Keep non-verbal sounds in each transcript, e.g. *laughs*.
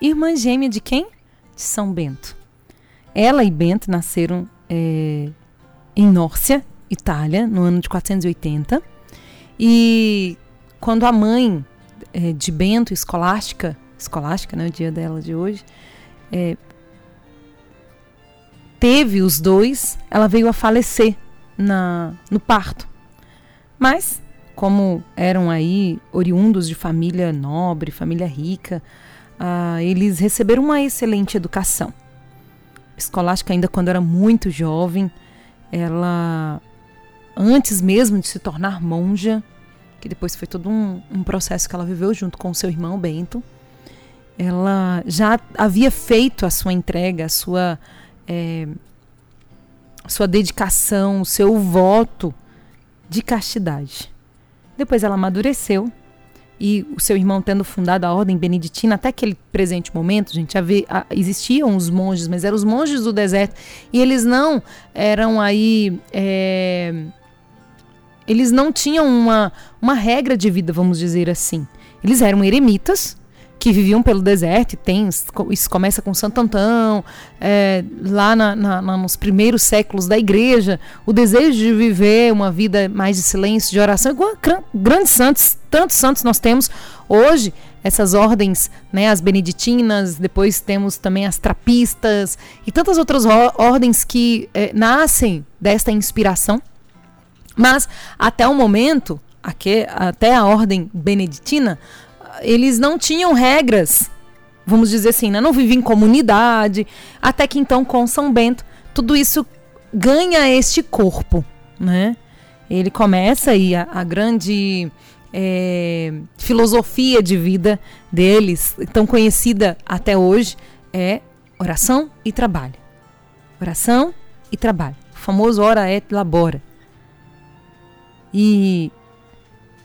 irmã gêmea de quem? De São Bento. Ela e Bento nasceram é, em Nórcia, Itália, no ano de 480. E quando a mãe é, de Bento, escolástica, escolástica, né, o dia dela de hoje, é, teve os dois, ela veio a falecer na, no parto. Mas, como eram aí oriundos de família nobre, família rica, ah, eles receberam uma excelente educação. Escolástica, ainda quando era muito jovem, ela, antes mesmo de se tornar monja, que depois foi todo um, um processo que ela viveu junto com seu irmão Bento, ela já havia feito a sua entrega, a sua é, sua dedicação, o seu voto de castidade. Depois ela amadureceu e o seu irmão tendo fundado a ordem beneditina até aquele presente momento, gente, havia, existiam os monges, mas eram os monges do deserto e eles não eram aí é, eles não tinham uma, uma regra de vida, vamos dizer assim. Eles eram eremitas que viviam pelo deserto, tem, isso começa com Santo Antão, é, lá na, na, nos primeiros séculos da igreja, o desejo de viver uma vida mais de silêncio, de oração, igual grandes santos, tantos santos nós temos hoje, essas ordens, né, as beneditinas, depois temos também as trapistas e tantas outras ordens que é, nascem desta inspiração. Mas até o momento, aqui, até a ordem beneditina, eles não tinham regras, vamos dizer assim, né? não viviam em comunidade, até que então com São Bento tudo isso ganha este corpo, né? Ele começa aí a, a grande é, filosofia de vida deles, tão conhecida até hoje, é oração e trabalho. Oração e trabalho. O famoso ora et labora. E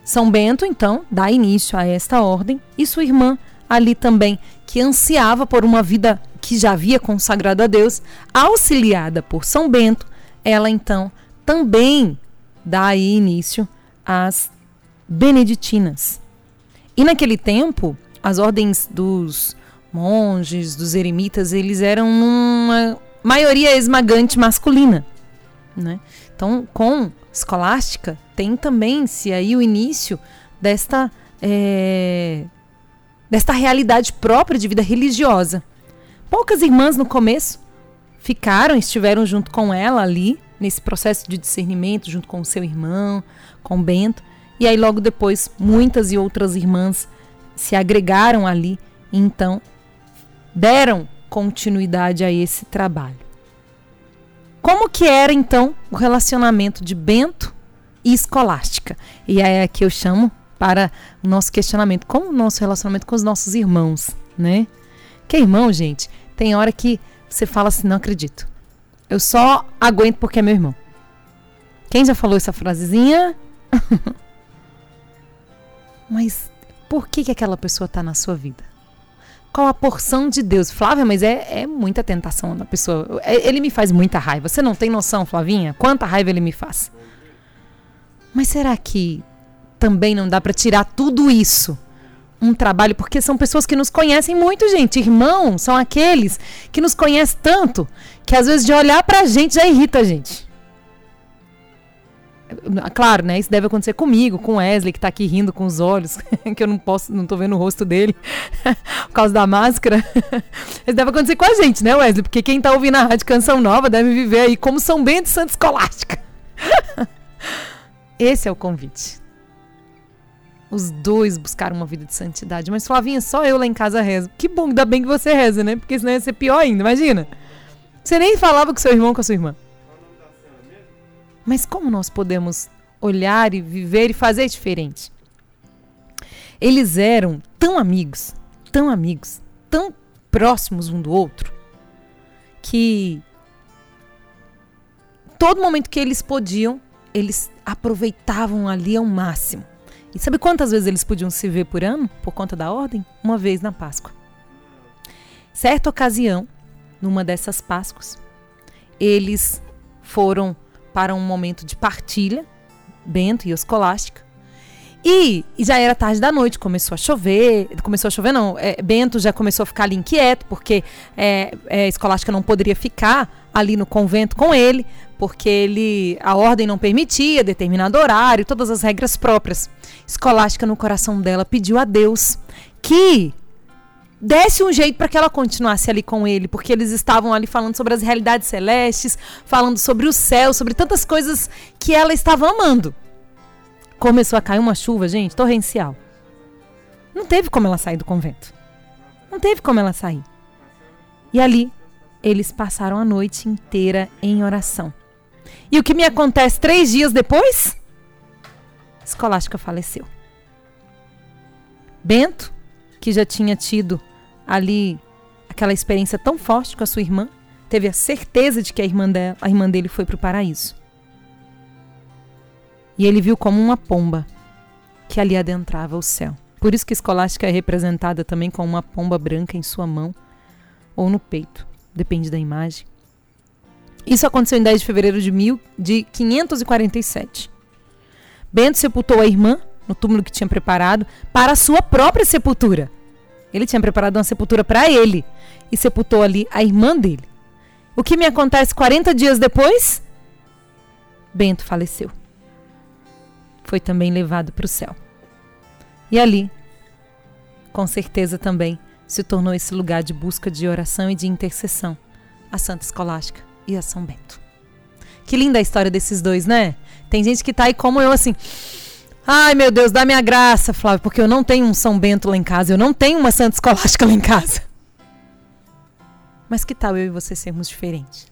são Bento, então, dá início a esta ordem e sua irmã, ali também, que ansiava por uma vida que já havia consagrado a Deus, auxiliada por São Bento, ela então também dá aí início às beneditinas. E naquele tempo, as ordens dos monges, dos eremitas, eles eram uma maioria esmagante masculina. Né? Então, com escolástica, tem também se aí o início desta é, desta realidade própria de vida religiosa. Poucas irmãs no começo ficaram, estiveram junto com ela ali nesse processo de discernimento, junto com o seu irmão, com Bento, e aí logo depois muitas e outras irmãs se agregaram ali e então deram continuidade a esse trabalho. Como que era então o relacionamento de Bento e escolástica. E é aqui eu chamo para o nosso questionamento, como o nosso relacionamento com os nossos irmãos, né? Que irmão, gente, tem hora que você fala assim, não acredito. Eu só aguento porque é meu irmão. Quem já falou essa frasezinha? *laughs* mas por que, que aquela pessoa está na sua vida? Qual a porção de Deus? Flávia, mas é, é muita tentação da pessoa. É, ele me faz muita raiva. Você não tem noção, Flavinha? Quanta raiva ele me faz. Mas será que também não dá para tirar tudo isso? Um trabalho, porque são pessoas que nos conhecem muito, gente. Irmãos são aqueles que nos conhecem tanto que às vezes de olhar para a gente já irrita a gente. Claro, né? Isso deve acontecer comigo, com Wesley, que tá aqui rindo com os olhos, *laughs* que eu não posso, não tô vendo o rosto dele *laughs* por causa da máscara. *laughs* Isso deve acontecer com a gente, né, Wesley? Porque quem tá ouvindo a Rádio Canção Nova deve viver aí como São Bento e Santa Escolástica. Esse é o convite. Os dois buscaram uma vida de santidade. Mas, Flavinha, só eu lá em casa rezo. Que bom, ainda bem que você reza, né? Porque senão ia ser pior ainda, imagina. Você nem falava com seu irmão com a sua irmã. Mas como nós podemos olhar e viver e fazer diferente? Eles eram tão amigos, tão amigos, tão próximos um do outro, que todo momento que eles podiam, eles aproveitavam ali ao máximo. E sabe quantas vezes eles podiam se ver por ano, por conta da ordem? Uma vez na Páscoa. Certa ocasião, numa dessas Páscoas, eles foram para um momento de partilha, Bento e Escolástica, E, e, já era tarde da noite, começou a chover. Começou a chover, não. É, Bento já começou a ficar ali inquieto, porque é, é, Escolástica não poderia ficar ali no convento com ele, porque ele a ordem não permitia determinado horário, todas as regras próprias. Escolástica, no coração dela, pediu a Deus que desse um jeito para que ela continuasse ali com ele, porque eles estavam ali falando sobre as realidades celestes, falando sobre o céu, sobre tantas coisas que ela estava amando começou a cair uma chuva, gente, torrencial. Não teve como ela sair do convento. Não teve como ela sair. E ali, eles passaram a noite inteira em oração. E o que me acontece três dias depois? Escolástica faleceu. Bento, que já tinha tido ali aquela experiência tão forte com a sua irmã, teve a certeza de que a irmã, dela, a irmã dele foi para o paraíso. E ele viu como uma pomba que ali adentrava o céu. Por isso que escolástica é representada também com uma pomba branca em sua mão ou no peito, depende da imagem. Isso aconteceu em 10 de fevereiro de, mil, de 547. Bento sepultou a irmã no túmulo que tinha preparado para a sua própria sepultura. Ele tinha preparado uma sepultura para ele e sepultou ali a irmã dele. O que me acontece 40 dias depois? Bento faleceu foi também levado para o céu. E ali, com certeza também, se tornou esse lugar de busca de oração e de intercessão, a Santa Escolástica e a São Bento. Que linda a história desses dois, né? Tem gente que tá aí como eu assim. Ai, meu Deus, dá minha graça, Flávio, porque eu não tenho um São Bento lá em casa, eu não tenho uma Santa Escolástica lá em casa. Mas que tal eu e você sermos diferentes?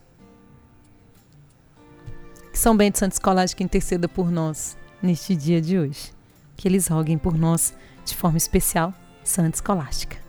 Que São Bento e Santa Escolástica interceda por nós neste dia de hoje. Que eles roguem por nós de forma especial, Santa Escolástica.